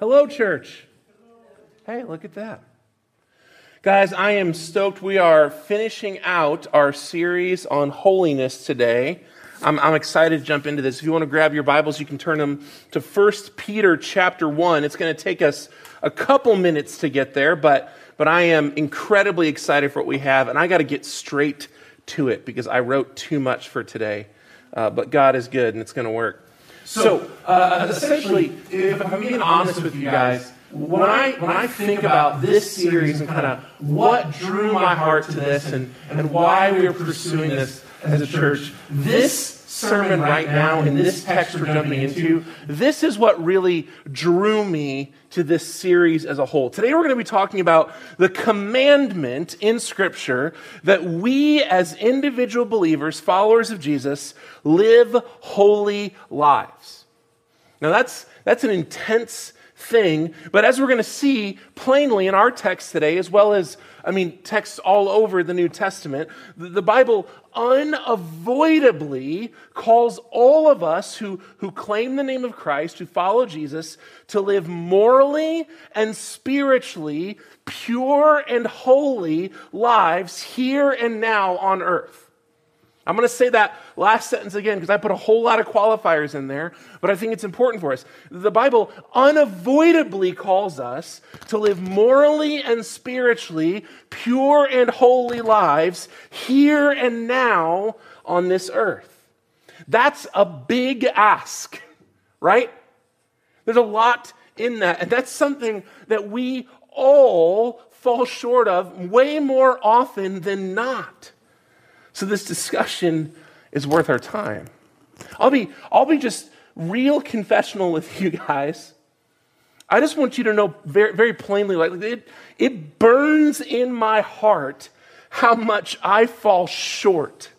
Hello, church. Hey, look at that. Guys, I am stoked. We are finishing out our series on holiness today. I'm, I'm, excited to jump into this. If you want to grab your Bibles, you can turn them to 1 Peter chapter 1. It's going to take us a couple minutes to get there, but, but I am incredibly excited for what we have, and I got to get straight to it because I wrote too much for today. Uh, but God is good, and it's going to work. So, uh, essentially, if I'm being honest with you guys, when I, when I think about this series and kind of what drew my heart to this and, and why we are pursuing this as a church, this sermon right now in this text we're jumping into, this is what really drew me to this series as a whole. Today we're going to be talking about the commandment in Scripture that we as individual believers, followers of Jesus, live holy lives. Now that's, that's an intense thing, but as we're going to see plainly in our text today, as well as I mean, texts all over the New Testament, the Bible unavoidably calls all of us who, who claim the name of Christ, who follow Jesus, to live morally and spiritually pure and holy lives here and now on earth. I'm going to say that last sentence again because I put a whole lot of qualifiers in there, but I think it's important for us. The Bible unavoidably calls us to live morally and spiritually pure and holy lives here and now on this earth. That's a big ask, right? There's a lot in that, and that's something that we all fall short of way more often than not. So this discussion is worth our time. I'll be, I'll be just real confessional with you guys. I just want you to know very, very plainly, like it, it burns in my heart how much I fall short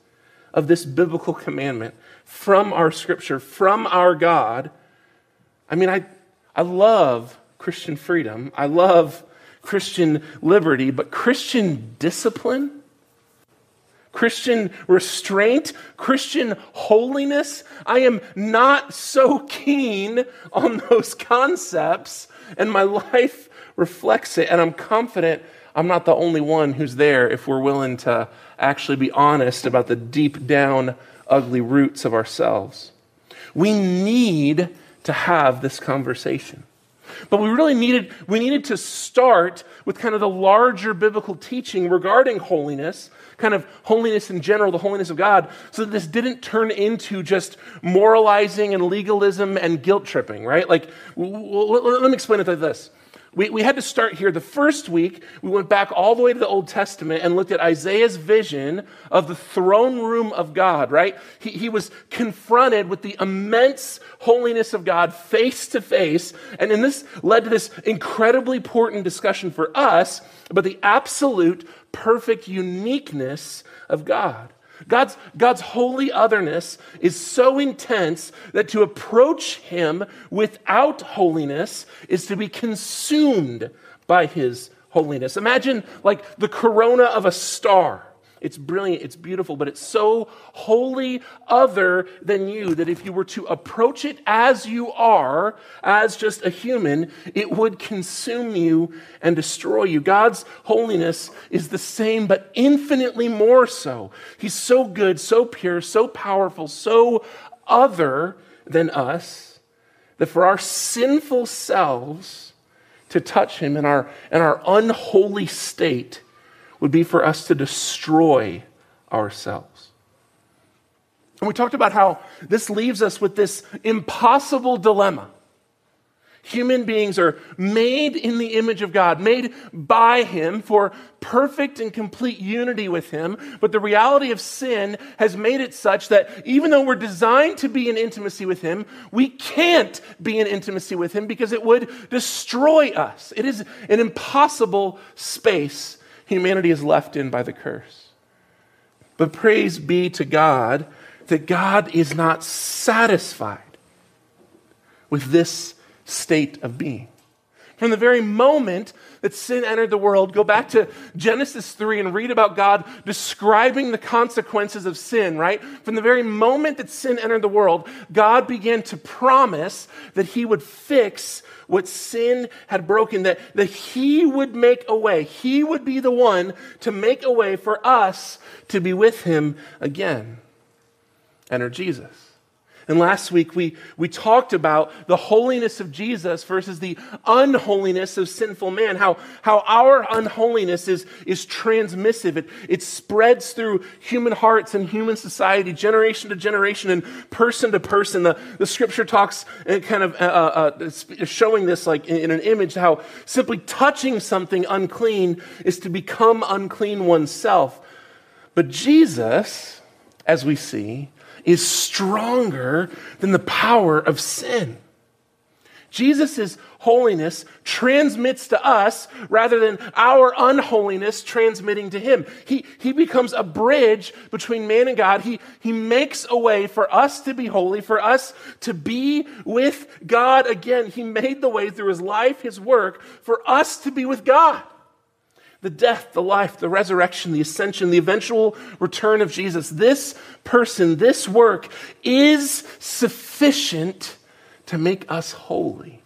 of this biblical commandment from our scripture, from our God. I mean, I, I love Christian freedom. I love Christian liberty, but Christian discipline, Christian restraint, Christian holiness. I am not so keen on those concepts, and my life reflects it. And I'm confident I'm not the only one who's there if we're willing to actually be honest about the deep down ugly roots of ourselves. We need to have this conversation. But we really needed, we needed to start with kind of the larger biblical teaching regarding holiness kind of holiness in general, the holiness of God, so that this didn't turn into just moralizing and legalism and guilt tripping, right? Like, let me explain it like this. We, we had to start here. The first week, we went back all the way to the Old Testament and looked at Isaiah's vision of the throne room of God, right? He, he was confronted with the immense holiness of God face to face. And then this led to this incredibly important discussion for us about the absolute perfect uniqueness of God. God's, God's holy otherness is so intense that to approach Him without holiness is to be consumed by His holiness. Imagine like the corona of a star. It's brilliant, it's beautiful, but it's so wholly other than you that if you were to approach it as you are, as just a human, it would consume you and destroy you. God's holiness is the same, but infinitely more so. He's so good, so pure, so powerful, so other than us that for our sinful selves to touch Him in our, in our unholy state, would be for us to destroy ourselves. And we talked about how this leaves us with this impossible dilemma. Human beings are made in the image of God, made by Him for perfect and complete unity with Him. But the reality of sin has made it such that even though we're designed to be in intimacy with Him, we can't be in intimacy with Him because it would destroy us. It is an impossible space humanity is left in by the curse. But praise be to God that God is not satisfied with this state of being. From the very moment that sin entered the world, go back to Genesis 3 and read about God describing the consequences of sin, right? From the very moment that sin entered the world, God began to promise that he would fix what sin had broken, that, that he would make a way. He would be the one to make a way for us to be with him again. Enter Jesus. And last week we, we talked about the holiness of Jesus versus the unholiness of sinful man, how, how our unholiness is, is transmissive. It, it spreads through human hearts and human society, generation to generation and person to person. The, the scripture talks uh, kind of uh, uh, uh, showing this like in, in an image, how simply touching something unclean is to become unclean oneself. But Jesus, as we see, is stronger than the power of sin. Jesus' holiness transmits to us rather than our unholiness transmitting to him. He, he becomes a bridge between man and God. He, he makes a way for us to be holy, for us to be with God again. He made the way through his life, his work, for us to be with God the death, the life, the resurrection, the ascension, the eventual return of Jesus, this person, this work is sufficient to make us holy,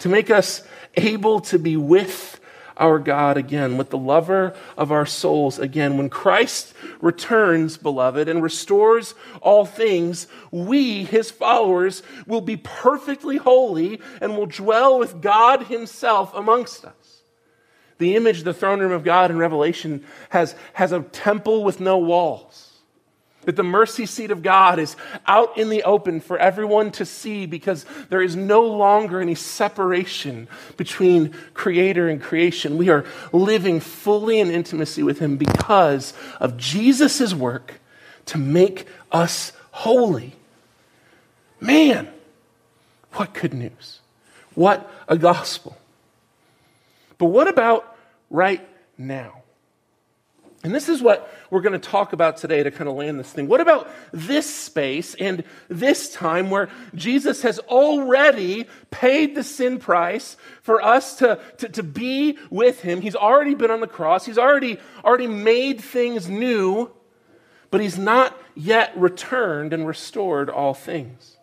to make us able to be with our God again, with the lover of our souls again. When Christ returns, beloved, and restores all things, we, his followers, will be perfectly holy and will dwell with God himself amongst us. The image, of the throne room of God in Revelation, has, has a temple with no walls. That the mercy seat of God is out in the open for everyone to see because there is no longer any separation between creator and creation. We are living fully in intimacy with Him because of Jesus' work to make us holy. Man, what good news! What a gospel. But what about right now. And this is what we're going to talk about today to kind of land this thing. What about this space and this time where Jesus has already paid the sin price for us to, to, to be with him? He's already been on the cross, he's already, already made things new, but he's not yet returned and restored all things.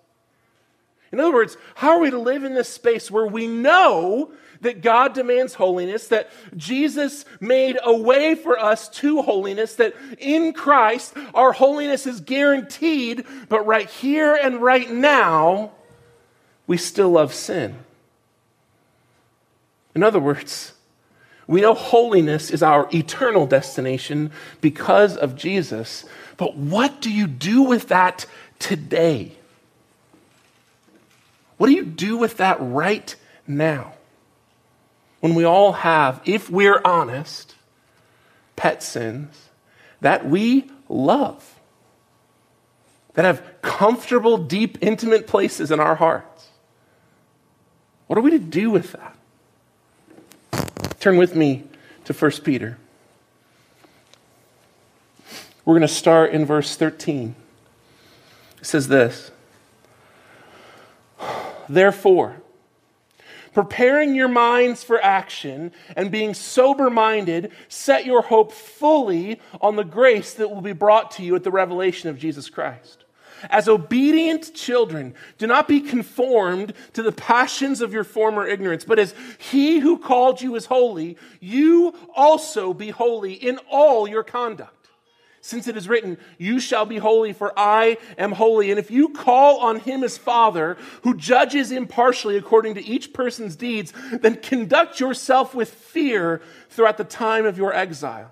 In other words, how are we to live in this space where we know that God demands holiness, that Jesus made a way for us to holiness, that in Christ our holiness is guaranteed, but right here and right now, we still love sin. In other words, we know holiness is our eternal destination because of Jesus, but what do you do with that today? What do you do with that right now? When we all have, if we're honest, pet sins that we love, that have comfortable, deep, intimate places in our hearts. What are we to do with that? Turn with me to 1 Peter. We're going to start in verse 13. It says this Therefore, preparing your minds for action and being sober minded, set your hope fully on the grace that will be brought to you at the revelation of Jesus Christ. As obedient children, do not be conformed to the passions of your former ignorance, but as he who called you is holy, you also be holy in all your conduct since it is written, You shall be holy, for I am holy. And if you call on him as Father, who judges impartially according to each person's deeds, then conduct yourself with fear throughout the time of your exile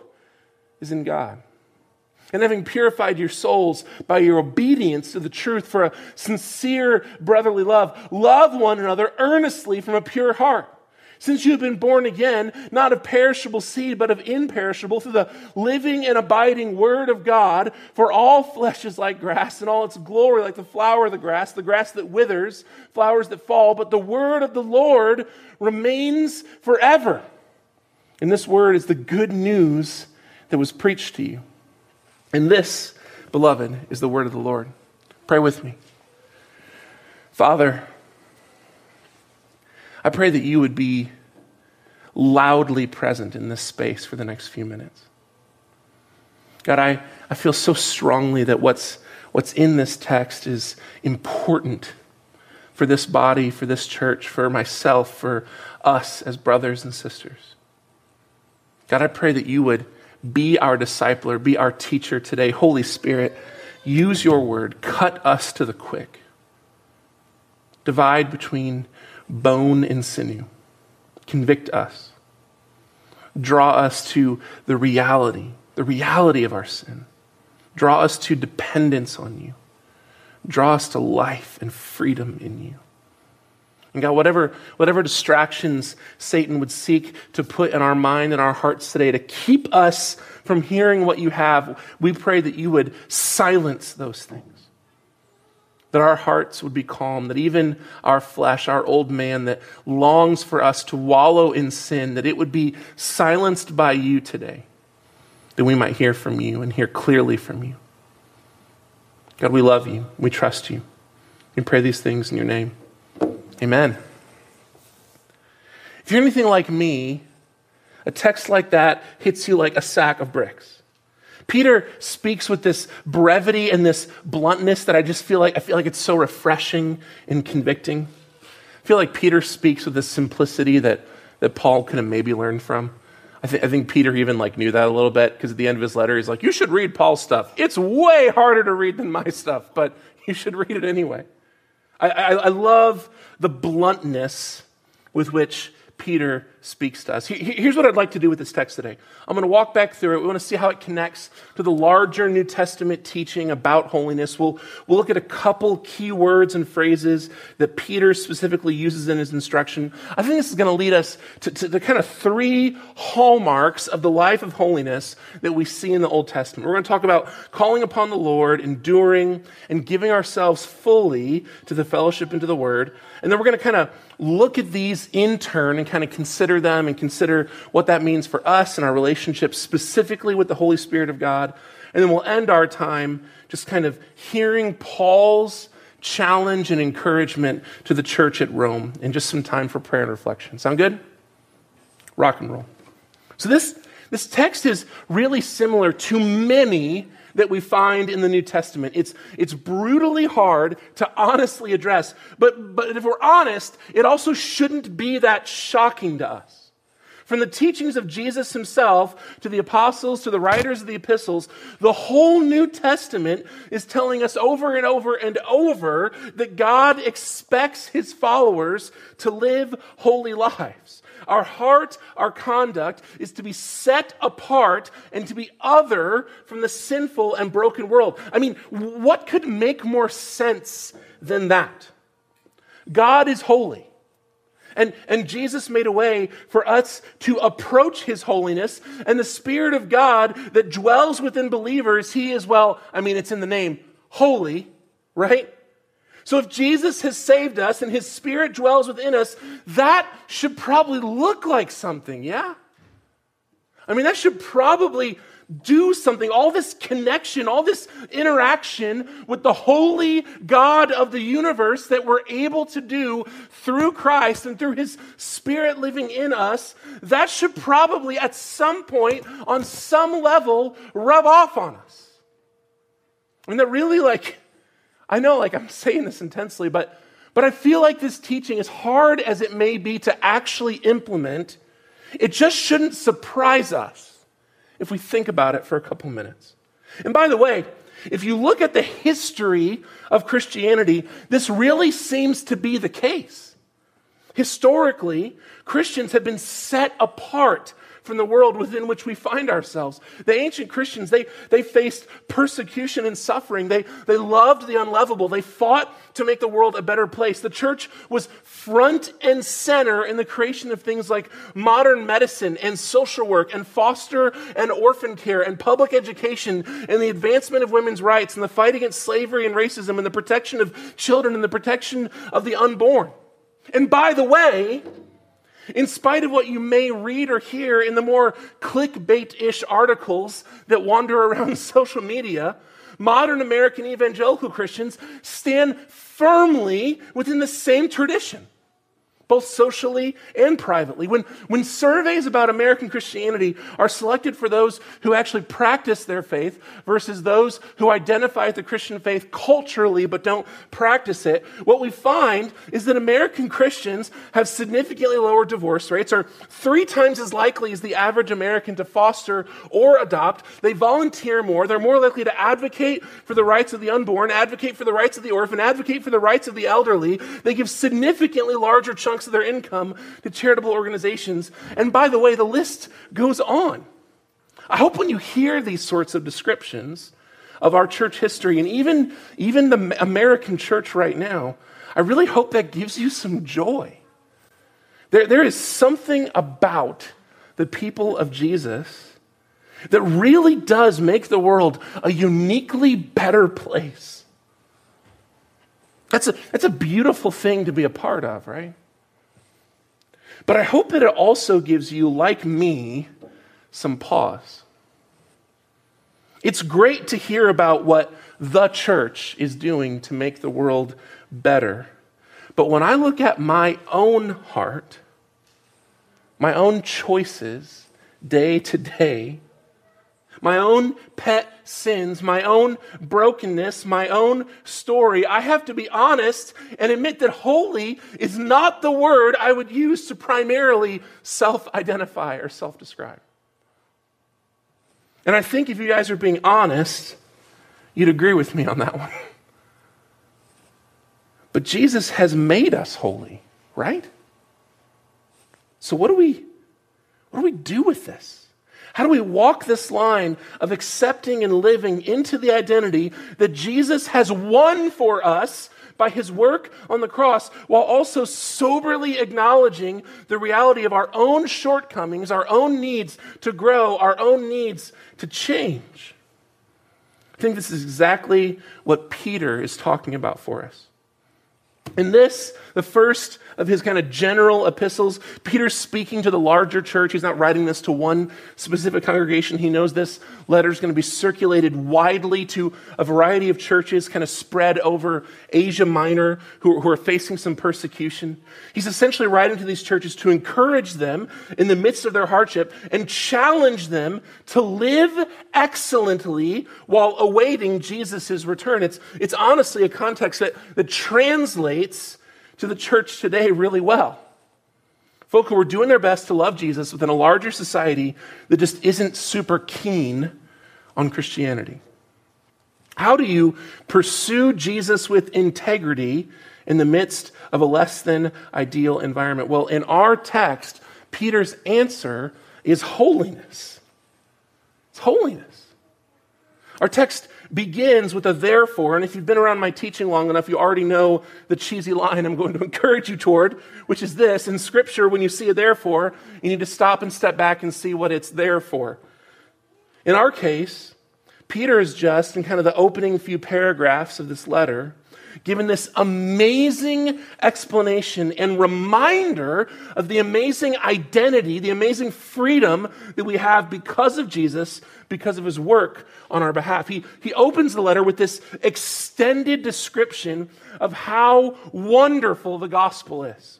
is in God. And having purified your souls by your obedience to the truth for a sincere brotherly love, love one another earnestly from a pure heart since you have been born again, not of perishable seed, but of imperishable, through the living and abiding word of God. For all flesh is like grass, and all its glory like the flower of the grass, the grass that withers, flowers that fall. But the word of the Lord remains forever. And this word is the good news that was preached to you. And this, beloved, is the word of the Lord. Pray with me. Father, I pray that you would be loudly present in this space for the next few minutes. God, I, I feel so strongly that what's, what's in this text is important for this body, for this church, for myself, for us as brothers and sisters. God, I pray that you would be our discipler, be our teacher today. Holy Spirit, use your word, cut us to the quick, divide between bone and sinew. Convict us. Draw us to the reality, the reality of our sin. Draw us to dependence on you. Draw us to life and freedom in you. And God, whatever, whatever distractions Satan would seek to put in our mind and our hearts today to keep us from hearing what you have, we pray that you would silence those things that our hearts would be calm, that even our flesh, our old man that longs for us to wallow in sin, that it would be silenced by you today, that we might hear from you and hear clearly from you. God, we love you. We trust you. We pray these things in your name. Amen. If you're anything like me, a text like that hits you like a sack of bricks. Peter speaks with this brevity and this bluntness that I just feel like I feel like it's so refreshing and convicting. I feel like Peter speaks with this simplicity that, that Paul could have maybe learned from. I, th- I think Peter even like knew that a little bit because at the end of his letter, he's like, "You should read Paul's stuff. It's way harder to read than my stuff, but you should read it anyway." I, I, I love the bluntness with which Peter speaks to us. Here's what I'd like to do with this text today. I'm going to walk back through it. We want to see how it connects to the larger New Testament teaching about holiness. We'll, we'll look at a couple key words and phrases that Peter specifically uses in his instruction. I think this is going to lead us to, to the kind of three hallmarks of the life of holiness that we see in the Old Testament. We're going to talk about calling upon the Lord, enduring, and giving ourselves fully to the fellowship and to the word. And then we're going to kind of look at these in turn and kind of consider them and consider what that means for us and our relationship specifically with the Holy Spirit of God. And then we'll end our time just kind of hearing Paul's challenge and encouragement to the church at Rome and just some time for prayer and reflection. Sound good? Rock and roll. So this, this text is really similar to many that we find in the New Testament. It's, it's brutally hard to honestly address, but, but if we're honest, it also shouldn't be that shocking to us. From the teachings of Jesus himself to the apostles to the writers of the epistles, the whole New Testament is telling us over and over and over that God expects his followers to live holy lives. Our heart, our conduct is to be set apart and to be other from the sinful and broken world. I mean, what could make more sense than that? God is holy. And, and Jesus made a way for us to approach his holiness, and the Spirit of God that dwells within believers, he is, well, I mean, it's in the name, holy, right? So if Jesus has saved us and his spirit dwells within us, that should probably look like something, yeah? I mean, that should probably do something. All this connection, all this interaction with the holy God of the universe that we're able to do through Christ and through his spirit living in us, that should probably at some point, on some level, rub off on us. I mean, that really like I know, like, I'm saying this intensely, but, but I feel like this teaching, as hard as it may be to actually implement, it just shouldn't surprise us if we think about it for a couple minutes. And by the way, if you look at the history of Christianity, this really seems to be the case. Historically, Christians have been set apart from the world within which we find ourselves. The ancient Christians, they, they faced persecution and suffering. They, they loved the unlovable. They fought to make the world a better place. The church was front and center in the creation of things like modern medicine and social work and foster and orphan care and public education and the advancement of women's rights and the fight against slavery and racism and the protection of children and the protection of the unborn. And by the way, in spite of what you may read or hear in the more clickbait ish articles that wander around social media, modern American evangelical Christians stand firmly within the same tradition both socially and privately. When, when surveys about American Christianity are selected for those who actually practice their faith versus those who identify the Christian faith culturally but don't practice it, what we find is that American Christians have significantly lower divorce rates, are three times as likely as the average American to foster or adopt. They volunteer more. They're more likely to advocate for the rights of the unborn, advocate for the rights of the orphan, advocate for the rights of the elderly. They give significantly larger chunks of their income to charitable organizations. And by the way, the list goes on. I hope when you hear these sorts of descriptions of our church history and even, even the American church right now, I really hope that gives you some joy. There, there is something about the people of Jesus that really does make the world a uniquely better place. That's a, that's a beautiful thing to be a part of, right? But I hope that it also gives you, like me, some pause. It's great to hear about what the church is doing to make the world better. But when I look at my own heart, my own choices day to day, my own pet sins, my own brokenness, my own story, I have to be honest and admit that holy is not the word I would use to primarily self identify or self describe. And I think if you guys are being honest, you'd agree with me on that one. But Jesus has made us holy, right? So what do we what do we do with this? How do we walk this line of accepting and living into the identity that Jesus has won for us by his work on the cross while also soberly acknowledging the reality of our own shortcomings, our own needs to grow, our own needs to change? I think this is exactly what Peter is talking about for us. In this, the first of his kind of general epistles, Peter's speaking to the larger church. He's not writing this to one specific congregation. He knows this letter is going to be circulated widely to a variety of churches, kind of spread over Asia Minor, who, who are facing some persecution. He's essentially writing to these churches to encourage them in the midst of their hardship and challenge them to live excellently while awaiting Jesus' return. It's, it's honestly a context that, that translates to the church today really well. Folk who are doing their best to love Jesus within a larger society that just isn't super keen on Christianity. How do you pursue Jesus with integrity in the midst of a less than ideal environment? Well, in our text, Peter's answer is holiness. It's holiness. Our text begins with a therefore. And if you've been around my teaching long enough, you already know the cheesy line I'm going to encourage you toward, which is this In Scripture, when you see a therefore, you need to stop and step back and see what it's there for. In our case, Peter is just, in kind of the opening few paragraphs of this letter, given this amazing explanation and reminder of the amazing identity, the amazing freedom that we have because of Jesus, because of his work on our behalf. He, he opens the letter with this extended description of how wonderful the gospel is.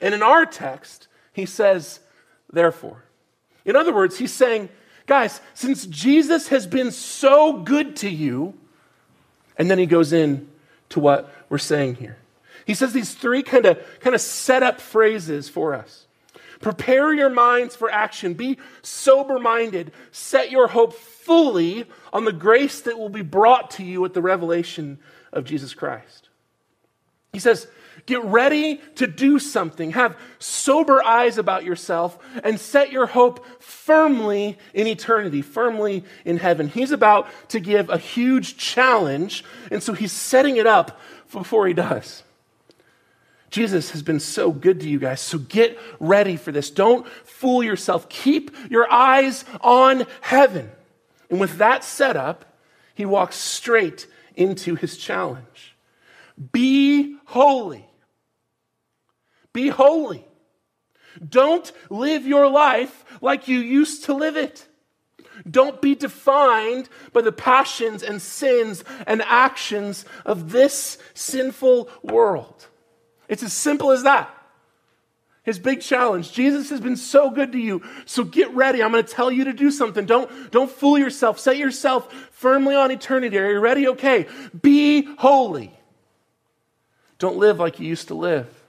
And in our text, he says, therefore. In other words, he's saying, guys, since Jesus has been so good to you, and then he goes in to what we're saying here. He says these three kind of kind of set up phrases for us. Prepare your minds for action. Be sober minded. Set your hope fully on the grace that will be brought to you at the revelation of Jesus Christ. He says, Get ready to do something. Have sober eyes about yourself and set your hope firmly in eternity, firmly in heaven. He's about to give a huge challenge, and so he's setting it up before he does. Jesus has been so good to you guys, so get ready for this. Don't fool yourself. Keep your eyes on heaven. And with that set up, he walks straight into his challenge. Be holy be holy. Don't live your life like you used to live it. Don't be defined by the passions and sins and actions of this sinful world. It's as simple as that. His big challenge. Jesus has been so good to you. So get ready. I'm going to tell you to do something. Don't, don't fool yourself. Set yourself firmly on eternity. Are you ready? Okay. Be holy. Don't live like you used to live.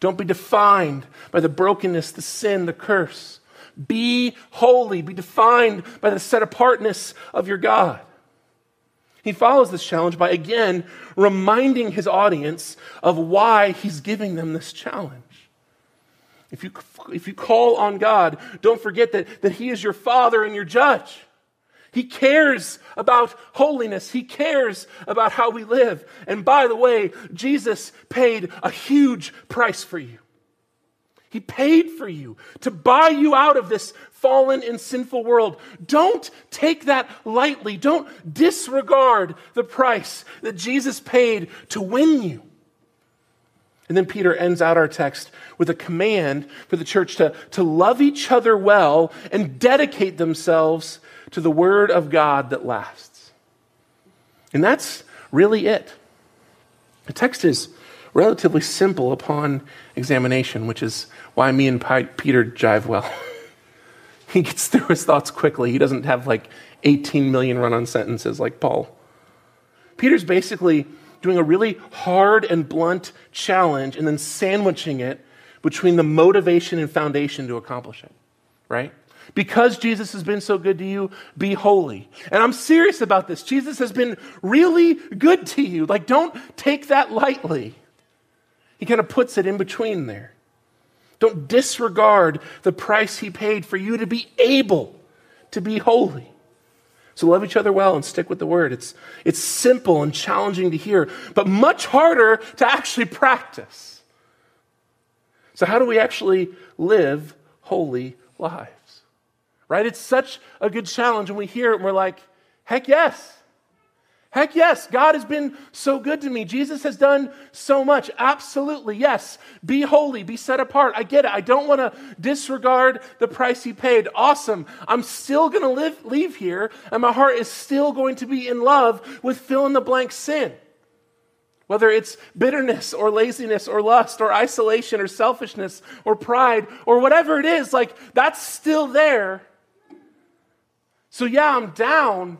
Don't be defined by the brokenness, the sin, the curse. Be holy. Be defined by the set apartness of your God. He follows this challenge by again reminding his audience of why he's giving them this challenge. If you, if you call on God, don't forget that, that he is your father and your judge. He cares about holiness. He cares about how we live. And by the way, Jesus paid a huge price for you. He paid for you to buy you out of this fallen and sinful world. Don't take that lightly. Don't disregard the price that Jesus paid to win you. And then Peter ends out our text with a command for the church to, to love each other well and dedicate themselves to the Word of God that lasts. And that's really it. The text is relatively simple upon examination, which is why me and Peter jive well. he gets through his thoughts quickly. He doesn't have like 18 million run on sentences like Paul. Peter's basically doing a really hard and blunt challenge and then sandwiching it between the motivation and foundation to accomplish it, right? Because Jesus has been so good to you, be holy. And I'm serious about this. Jesus has been really good to you. Like, don't take that lightly. He kind of puts it in between there. Don't disregard the price he paid for you to be able to be holy. So love each other well and stick with the word. It's, it's simple and challenging to hear, but much harder to actually practice. So, how do we actually live holy lives? Right? It's such a good challenge. And we hear it and we're like, heck yes. Heck yes, God has been so good to me. Jesus has done so much. Absolutely, yes. Be holy, be set apart. I get it. I don't want to disregard the price he paid. Awesome. I'm still going to live, leave here, and my heart is still going to be in love with fill in the blank sin. Whether it's bitterness or laziness or lust or isolation or selfishness or pride or whatever it is, like that's still there. So, yeah, I'm down,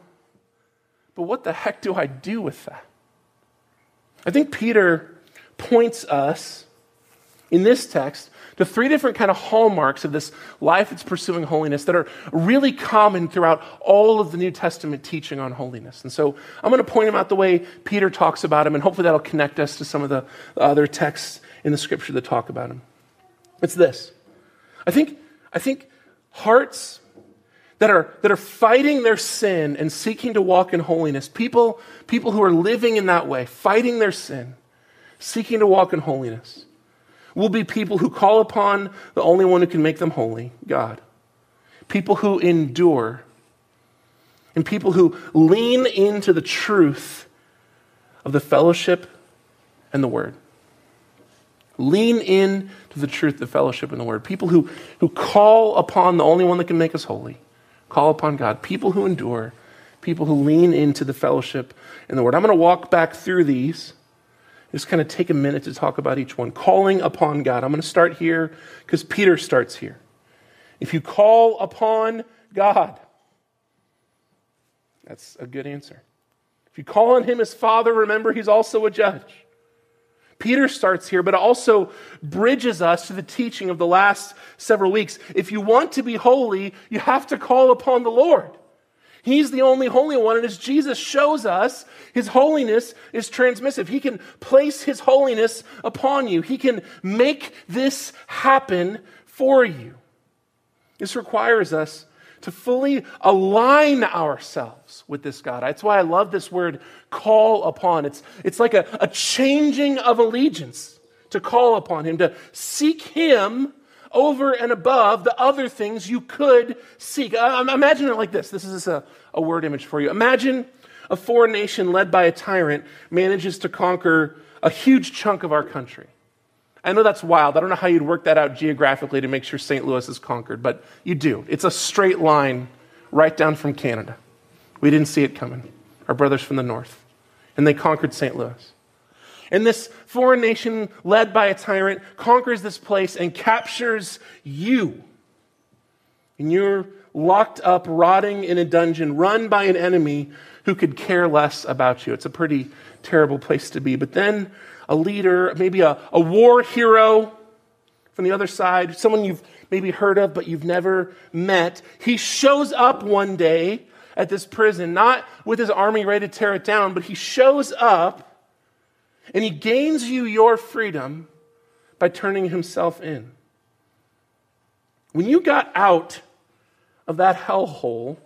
but what the heck do I do with that? I think Peter points us in this text to three different kind of hallmarks of this life that's pursuing holiness that are really common throughout all of the New Testament teaching on holiness. And so I'm going to point them out the way Peter talks about them, and hopefully that'll connect us to some of the other texts in the scripture that talk about them. It's this. I think, I think hearts that are, that are fighting their sin and seeking to walk in holiness, people, people who are living in that way, fighting their sin, seeking to walk in holiness, will be people who call upon the only one who can make them holy, God. People who endure, and people who lean into the truth of the fellowship and the word. Lean in to the truth, of the fellowship, and the word. People who, who call upon the only one that can make us holy Call upon God. People who endure, people who lean into the fellowship in the Word. I'm going to walk back through these. Just kind of take a minute to talk about each one. Calling upon God. I'm going to start here because Peter starts here. If you call upon God, that's a good answer. If you call on Him as Father, remember He's also a judge. Peter starts here, but also bridges us to the teaching of the last several weeks. If you want to be holy, you have to call upon the Lord. He's the only holy one. And as Jesus shows us, his holiness is transmissive. He can place his holiness upon you, he can make this happen for you. This requires us to fully align ourselves with this God. That's why I love this word call upon. It's, it's like a, a changing of allegiance to call upon Him, to seek Him over and above the other things you could seek. Imagine it like this. This is a, a word image for you. Imagine a foreign nation led by a tyrant manages to conquer a huge chunk of our country. I know that's wild. I don't know how you'd work that out geographically to make sure St. Louis is conquered, but you do. It's a straight line right down from Canada. We didn't see it coming. Our brothers from the north. And they conquered St. Louis. And this foreign nation, led by a tyrant, conquers this place and captures you. And you're locked up, rotting in a dungeon, run by an enemy who could care less about you. It's a pretty terrible place to be. But then a leader, maybe a, a war hero from the other side, someone you've maybe heard of but you've never met, he shows up one day at this prison, not with his army ready to tear it down, but he shows up and he gains you your freedom by turning himself in. When you got out of that hellhole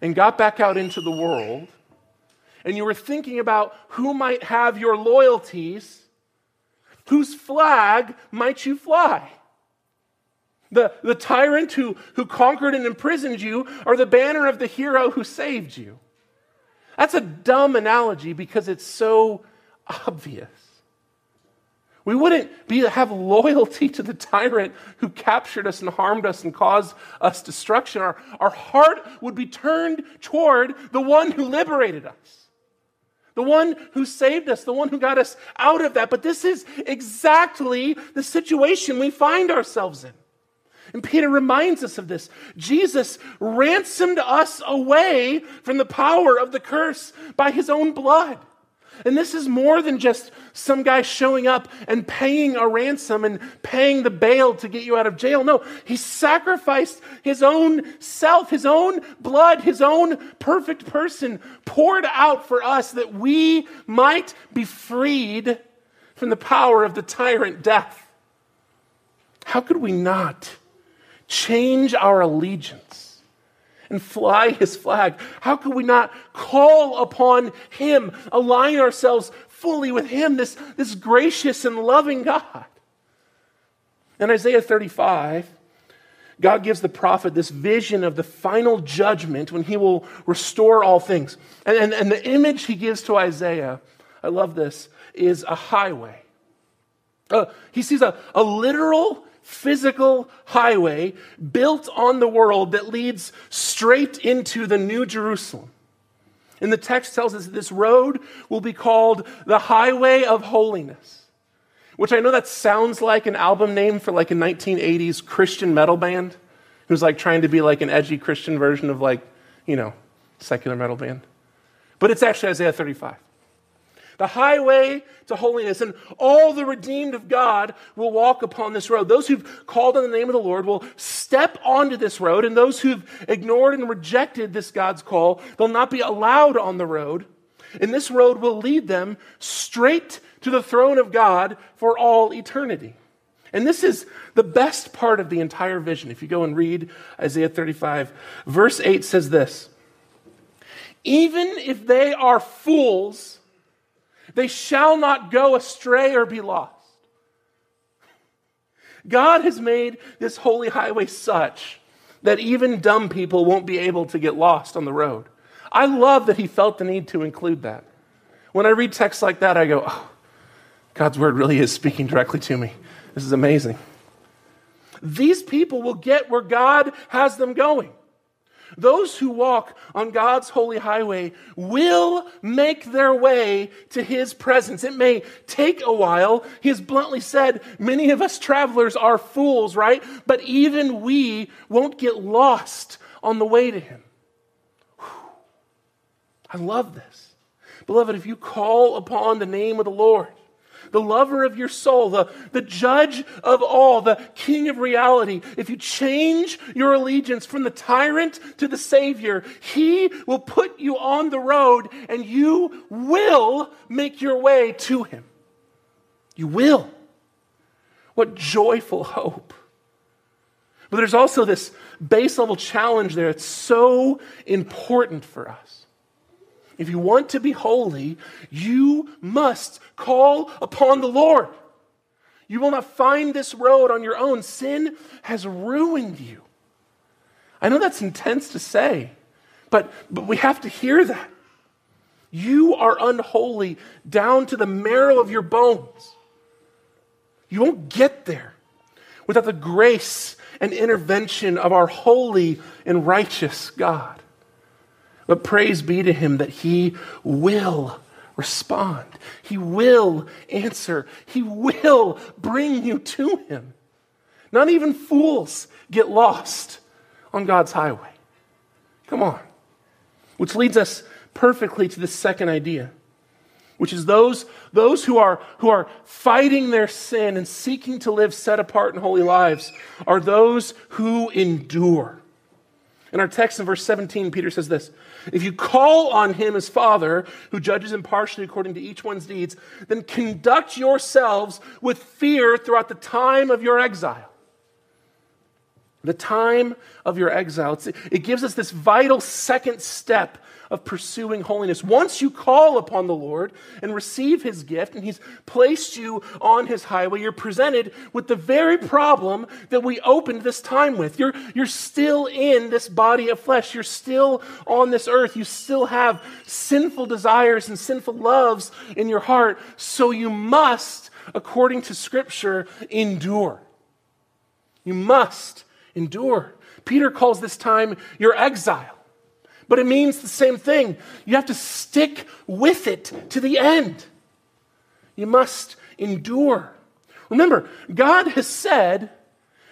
and got back out into the world, and you were thinking about who might have your loyalties, whose flag might you fly? The, the tyrant who, who conquered and imprisoned you, or the banner of the hero who saved you? That's a dumb analogy because it's so obvious. We wouldn't be, have loyalty to the tyrant who captured us and harmed us and caused us destruction. Our, our heart would be turned toward the one who liberated us, the one who saved us, the one who got us out of that. But this is exactly the situation we find ourselves in. And Peter reminds us of this. Jesus ransomed us away from the power of the curse by his own blood. And this is more than just some guy showing up and paying a ransom and paying the bail to get you out of jail. No, he sacrificed his own self, his own blood, his own perfect person poured out for us that we might be freed from the power of the tyrant death. How could we not change our allegiance? And fly his flag? How could we not call upon him, align ourselves fully with him, this, this gracious and loving God? In Isaiah 35, God gives the prophet this vision of the final judgment when he will restore all things. And, and, and the image he gives to Isaiah, I love this, is a highway. Uh, he sees a, a literal physical highway built on the world that leads straight into the New Jerusalem. And the text tells us that this road will be called the Highway of Holiness, which I know that sounds like an album name for like a 1980s Christian metal band who's like trying to be like an edgy Christian version of like, you know, secular metal band. But it's actually Isaiah 35 the highway to holiness, and all the redeemed of God will walk upon this road. Those who've called on the name of the Lord will step onto this road, and those who've ignored and rejected this God's call, they'll not be allowed on the road. And this road will lead them straight to the throne of God for all eternity. And this is the best part of the entire vision. If you go and read Isaiah 35, verse 8 says this Even if they are fools, they shall not go astray or be lost. God has made this holy highway such that even dumb people won't be able to get lost on the road. I love that he felt the need to include that. When I read texts like that, I go, oh, God's word really is speaking directly to me. This is amazing. These people will get where God has them going. Those who walk on God's holy highway will make their way to his presence. It may take a while. He has bluntly said, many of us travelers are fools, right? But even we won't get lost on the way to him. Whew. I love this. Beloved, if you call upon the name of the Lord, the lover of your soul, the, the judge of all, the king of reality, if you change your allegiance from the tyrant to the Savior, he will put you on the road and you will make your way to him. You will. What joyful hope. But there's also this base level challenge there. It's so important for us. If you want to be holy, you must call upon the Lord. You will not find this road on your own. Sin has ruined you. I know that's intense to say, but, but we have to hear that. You are unholy down to the marrow of your bones. You won't get there without the grace and intervention of our holy and righteous God. But praise be to him that he will respond. He will answer. He will bring you to him. Not even fools get lost on God's highway. Come on. Which leads us perfectly to the second idea, which is those, those who, are, who are fighting their sin and seeking to live set apart and holy lives are those who endure. In our text in verse 17, Peter says this If you call on him as Father, who judges impartially according to each one's deeds, then conduct yourselves with fear throughout the time of your exile. The time of your exile. it gives us this vital second step of pursuing holiness. Once you call upon the Lord and receive his gift, and he's placed you on his highway, you're presented with the very problem that we opened this time with. You're, you're still in this body of flesh. You're still on this earth. You still have sinful desires and sinful loves in your heart. So you must, according to Scripture, endure. You must endure. Peter calls this time your exile but it means the same thing. You have to stick with it to the end. You must endure. Remember, God has said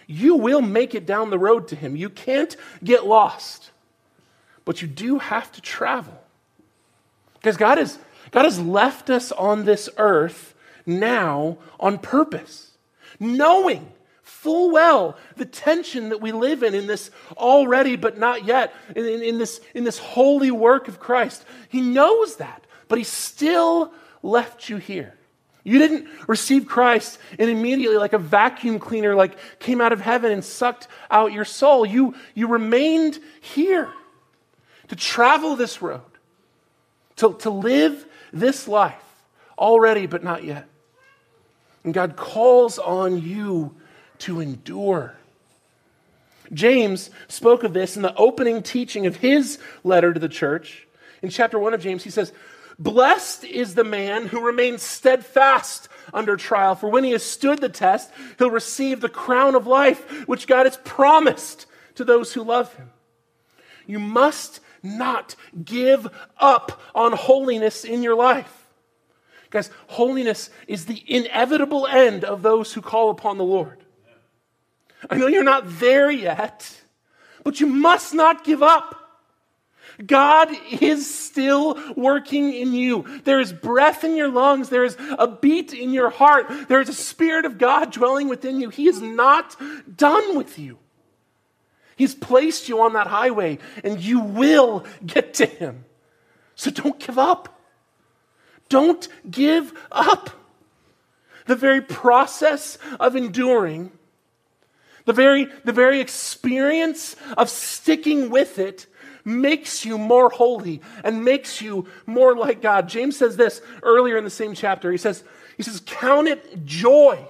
you will make it down the road to Him. You can't get lost, but you do have to travel. Because God has, God has left us on this earth now on purpose, knowing full well the tension that we live in in this already but not yet, in, in, in, this, in this holy work of Christ. He knows that, but He still left you here. You didn't receive Christ and immediately, like a vacuum cleaner, like came out of heaven and sucked out your soul. You, you remained here to travel this road, to, to live this life already but not yet. And God calls on you to endure. James spoke of this in the opening teaching of his letter to the church. In chapter 1 of James, he says, Blessed is the man who remains steadfast under trial, for when he has stood the test, he'll receive the crown of life which God has promised to those who love him. You must not give up on holiness in your life. Guys, holiness is the inevitable end of those who call upon the Lord. I know you're not there yet, but you must not give up. God is still working in you. There is breath in your lungs. There is a beat in your heart. There is a Spirit of God dwelling within you. He is not done with you. He's placed you on that highway, and you will get to Him. So don't give up. Don't give up. The very process of enduring the very, the very experience of sticking with it makes you more holy and makes you more like God. James says this earlier in the same chapter. He says, he says, Count it joy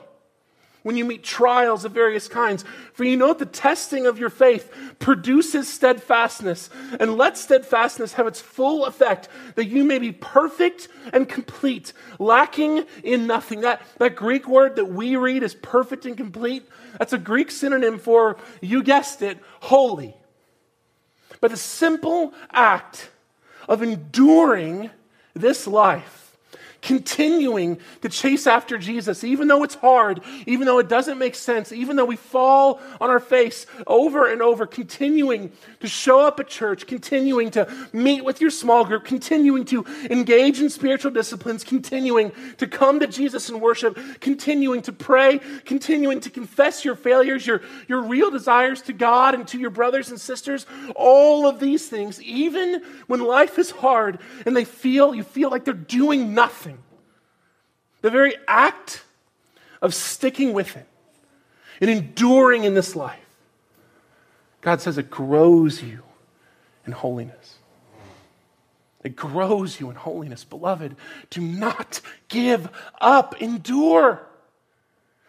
when you meet trials of various kinds. For you know the testing of your faith produces steadfastness, and let steadfastness have its full effect, that you may be perfect and complete, lacking in nothing. That, that Greek word that we read is perfect and complete, that's a Greek synonym for, you guessed it, holy. But the simple act of enduring this life continuing to chase after Jesus, even though it's hard, even though it doesn't make sense, even though we fall on our face over and over, continuing to show up at church, continuing to meet with your small group, continuing to engage in spiritual disciplines, continuing to come to Jesus in worship, continuing to pray, continuing to confess your failures, your, your real desires to God and to your brothers and sisters, all of these things, even when life is hard and they feel, you feel like they're doing nothing. The very act of sticking with it and enduring in this life, God says it grows you in holiness. It grows you in holiness. Beloved, do not give up. Endure.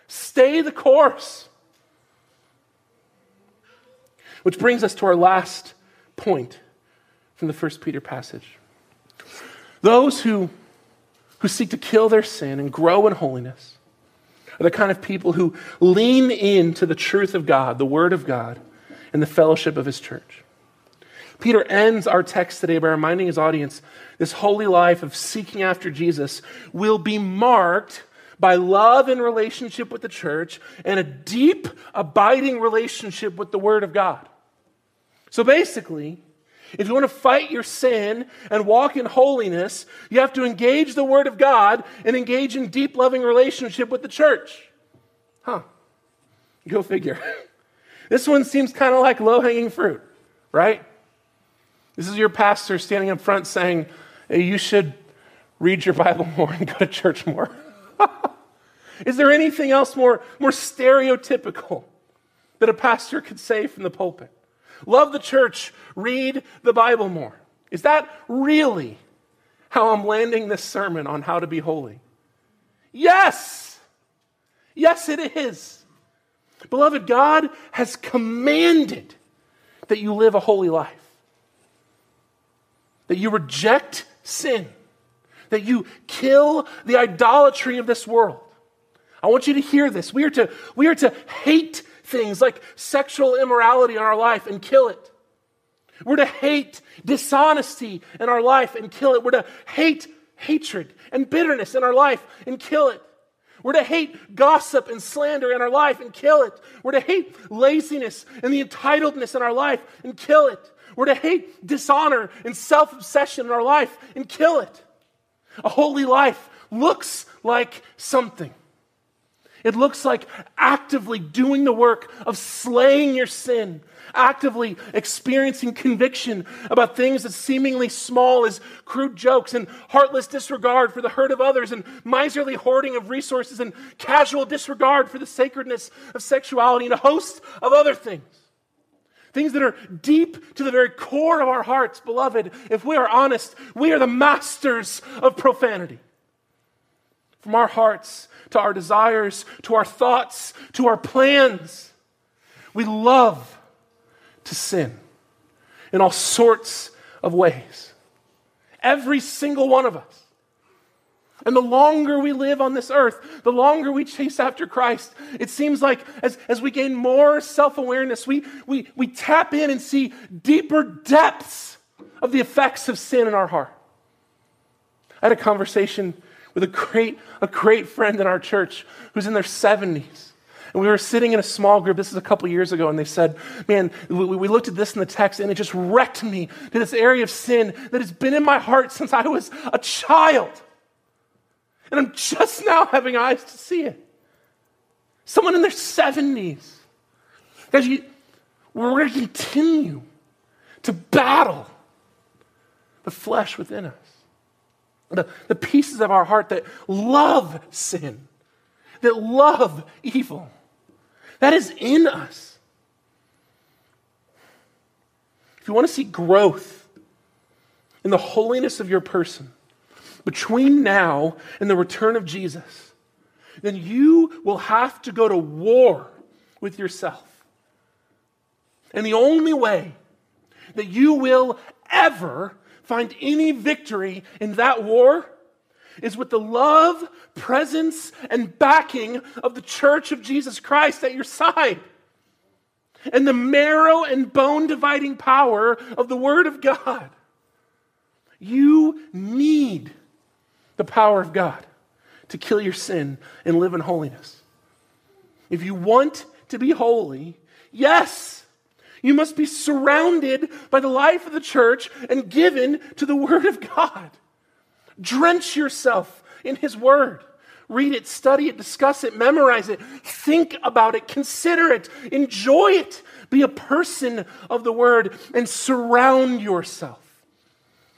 Stay the course. Which brings us to our last point from the First Peter passage. Those who, who seek to kill their sin and grow in holiness are the kind of people who lean into the truth of God, the Word of God, and the fellowship of His church. Peter ends our text today by reminding his audience this holy life of seeking after Jesus will be marked by love and relationship with the church and a deep, abiding relationship with the Word of God. So basically, if you want to fight your sin and walk in holiness, you have to engage the Word of God and engage in deep, loving relationship with the church. Huh. Go figure. this one seems kind of like low hanging fruit, right? This is your pastor standing up front saying, hey, you should read your Bible more and go to church more. is there anything else more, more stereotypical that a pastor could say from the pulpit? Love the church, read the Bible more. Is that really how I'm landing this sermon on how to be holy? Yes! Yes, it is. Beloved, God has commanded that you live a holy life, that you reject sin, that you kill the idolatry of this world. I want you to hear this. We are to, we are to hate things like sexual immorality in our life and kill it. We're to hate dishonesty in our life and kill it. We're to hate hatred and bitterness in our life and kill it. We're to hate gossip and slander in our life and kill it. We're to hate laziness and the entitledness in our life and kill it. We're to hate dishonor and self obsession in our life and kill it. A holy life looks like something. It looks like actively doing the work of slaying your sin, actively experiencing conviction about things as seemingly small as crude jokes and heartless disregard for the hurt of others and miserly hoarding of resources and casual disregard for the sacredness of sexuality and a host of other things. Things that are deep to the very core of our hearts, beloved. If we are honest, we are the masters of profanity. From our hearts to our desires, to our thoughts, to our plans. We love to sin in all sorts of ways. Every single one of us. And the longer we live on this earth, the longer we chase after Christ, it seems like as, as we gain more self awareness, we, we, we tap in and see deeper depths of the effects of sin in our heart. I had a conversation with a great, a great friend in our church who's in their 70s. And we were sitting in a small group, this is a couple years ago, and they said, Man, we, we, looked at this in the text, and it just wrecked me to this area of sin that has been in my heart since I was a child. And I'm just now having eyes to see it. Someone in their 70s. Guys, you, we're going to continue to battle the flesh within us the, the pieces of our heart that love sin, that love evil. That is in us. If you want to see growth in the holiness of your person between now and the return of Jesus, then you will have to go to war with yourself. And the only way that you will ever find any victory in that war is with the love, presence, and backing of the church of Jesus Christ at your side. And the marrow and bone dividing power of the Word of God. You need the power of God to kill your sin and live in holiness. If you want to be holy, yes, you must be surrounded by the life of the church and given to the Word of God. Drench yourself in His Word. Read it, study it, discuss it, memorize it, think about it, consider it, enjoy it. Be a person of the Word and surround yourself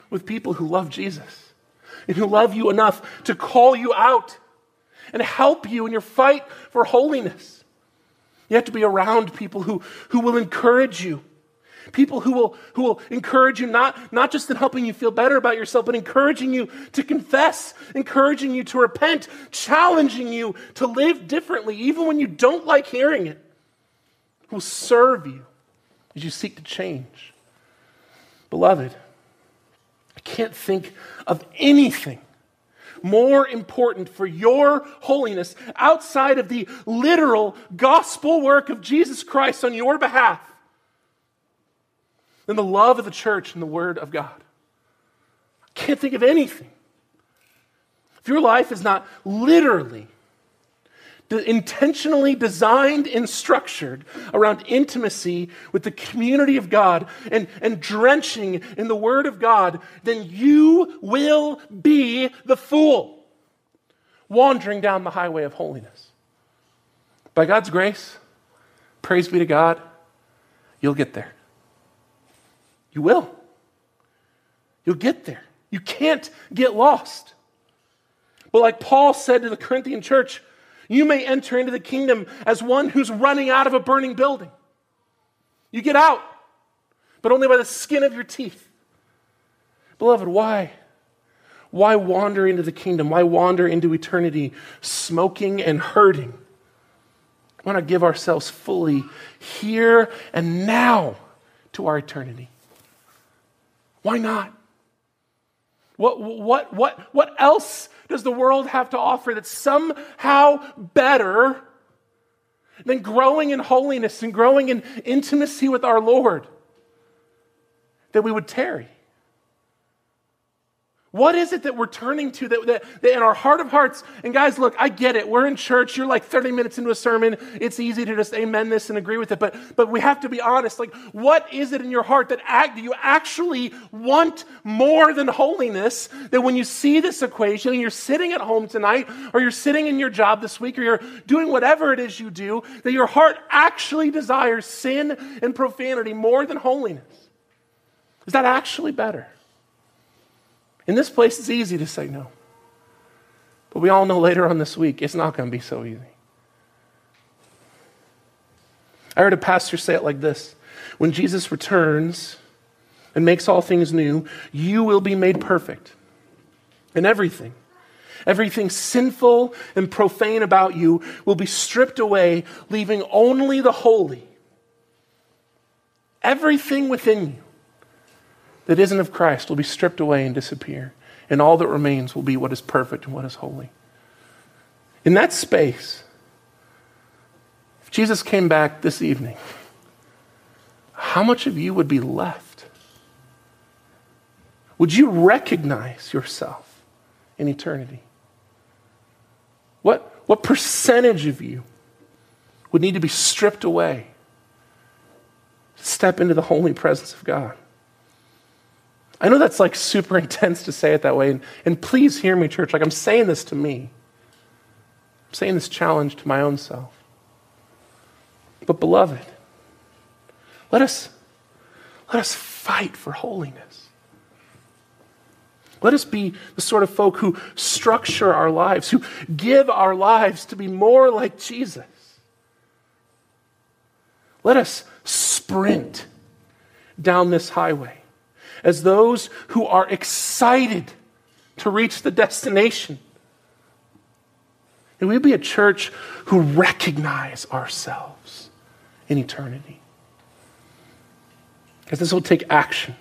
with people who love Jesus and who love you enough to call you out and help you in your fight for holiness. You have to be around people who, who will encourage you. People who will, who will encourage you, not, not just in helping you feel better about yourself, but encouraging you to confess, encouraging you to repent, challenging you to live differently, even when you don't like hearing it, who will serve you as you seek to change. Beloved, I can't think of anything more important for your holiness outside of the literal gospel work of Jesus Christ on your behalf than the love of the church and the Word of God. I can't think of anything. If your life is not literally intentionally designed and structured around intimacy with the community of God and, and drenching in the Word of God, then you will be the fool wandering down the highway of holiness. By God's grace, praise be to God, you'll get there. You will. You'll get there. You can't get lost. But like Paul said to the Corinthian church, you may enter into the kingdom as one who's running out of a burning building. You get out, but only by the skin of your teeth. Beloved, why? Why wander into the kingdom? Why wander into eternity smoking and hurting? Want to give ourselves fully here and now to our eternity. Why not? What, what, what, what else does the world have to offer that's somehow better than growing in holiness and growing in intimacy with our Lord? That we would tarry. What is it that we're turning to that, that, that, in our heart of hearts? And guys, look, I get it. We're in church. You're like 30 minutes into a sermon. It's easy to just amen this and agree with it. But, but we have to be honest. Like, what is it in your heart that act, you actually want more than holiness? That when you see this equation and you're sitting at home tonight, or you're sitting in your job this week, or you're doing whatever it is you do, that your heart actually desires sin and profanity more than holiness? Is that actually better? In this place, it's easy to say no. But we all know later on this week, it's not going to be so easy. I heard a pastor say it like this When Jesus returns and makes all things new, you will be made perfect. And everything, everything sinful and profane about you will be stripped away, leaving only the holy. Everything within you that isn't of Christ will be stripped away and disappear. And all that remains will be what is perfect and what is holy. In that space, if Jesus came back this evening, how much of you would be left? Would you recognize yourself in eternity? What, what percentage of you would need to be stripped away to step into the holy presence of God? I know that's like super intense to say it that way. And, and please hear me, church. Like I'm saying this to me, I'm saying this challenge to my own self. But, beloved, let us, let us fight for holiness. Let us be the sort of folk who structure our lives, who give our lives to be more like Jesus. Let us sprint down this highway as those who are excited to reach the destination. And we be a church who recognize ourselves in eternity. Because this will take action.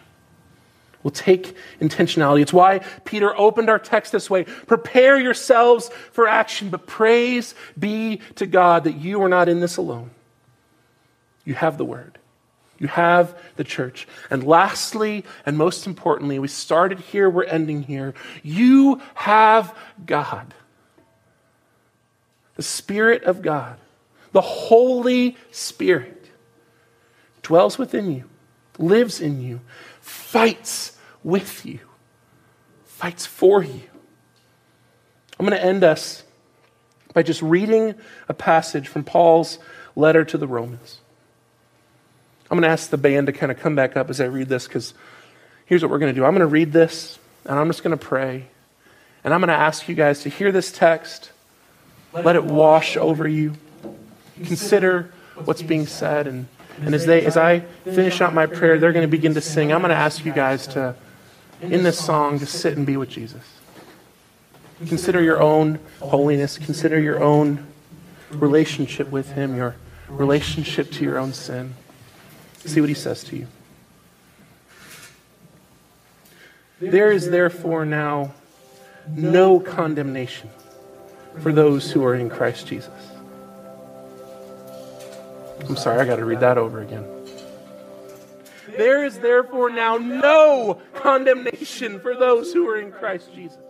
Will take intentionality. It's why Peter opened our text this way. Prepare yourselves for action, but praise be to God that you are not in this alone. You have the word. You have the church. And lastly, and most importantly, we started here, we're ending here. You have God. The Spirit of God, the Holy Spirit, dwells within you, lives in you, fights with you, fights for you. I'm going to end us by just reading a passage from Paul's letter to the Romans. I'm going to ask the band to kind of come back up as I read this because here's what we're going to do. I'm going to read this and I'm just going to pray. And I'm going to ask you guys to hear this text, let it wash over you, consider what's being said. And, and as, they, as I finish out my prayer, they're going to begin to sing. I'm going to ask you guys to, in this song, to sit and be with Jesus. Consider your own holiness, consider your own relationship with Him, your relationship to your own sin. See what he says to you. There is therefore now no condemnation for those who are in Christ Jesus. I'm sorry, I got to read that over again. There is therefore now no condemnation for those who are in Christ Jesus.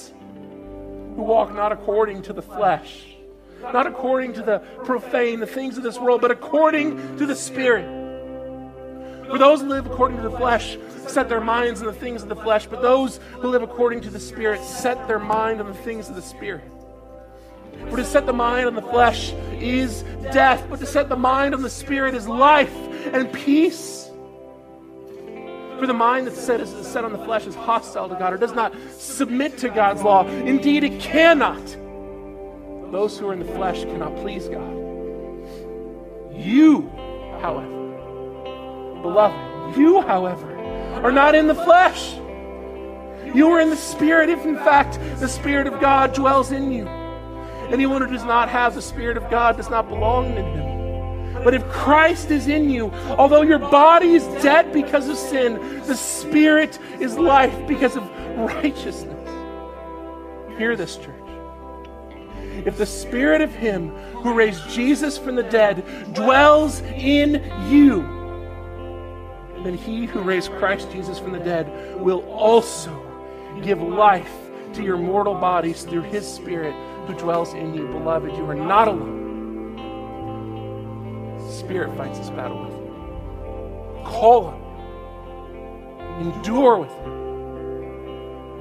who walk not according to the flesh, not according to the profane, the things of this world, but according to the Spirit. For those who live according to the flesh set their minds on the things of the flesh, but those who live according to the Spirit set their mind on the things of the Spirit. For to set the mind on the flesh is death, but to set the mind on the Spirit is life and peace. For the mind that's set, is set on the flesh is hostile to God or does not submit to God's law. Indeed, it cannot. Those who are in the flesh cannot please God. You, however, Beloved, you, however, are not in the flesh. You are in the Spirit, if in fact the Spirit of God dwells in you. Anyone who does not have the Spirit of God does not belong to him. But if Christ is in you, although your body is dead because of sin, the Spirit is life because of righteousness. Hear this, church. If the Spirit of Him who raised Jesus from the dead dwells in you, then he who raised Christ Jesus from the dead will also give life to your mortal bodies through his Spirit who dwells in you. Beloved, you are not alone. Spirit fights this battle with you. Call him. Endure with him.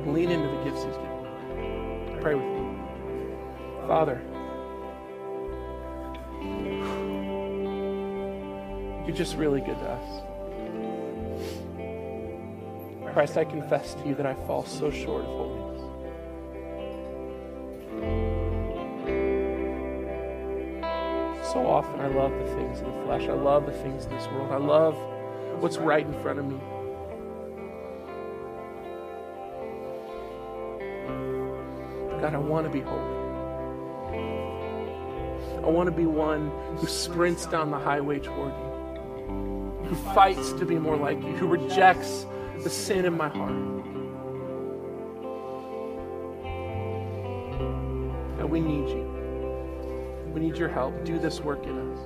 And lean into the gifts he's given. Pray with me. Father, you're just really good to us. Christ, I confess to you that I fall so short of holiness. So often I love the things of the flesh. I love the things of this world. I love what's right in front of me. God, I want to be holy. I want to be one who sprints down the highway toward you, who fights to be more like you, who rejects the sin in my heart. We need your help. Do this work in us.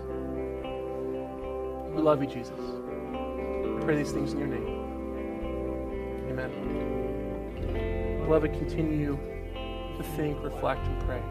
We love you, Jesus. I pray these things in your name. Amen. Beloved, continue to think, reflect, and pray.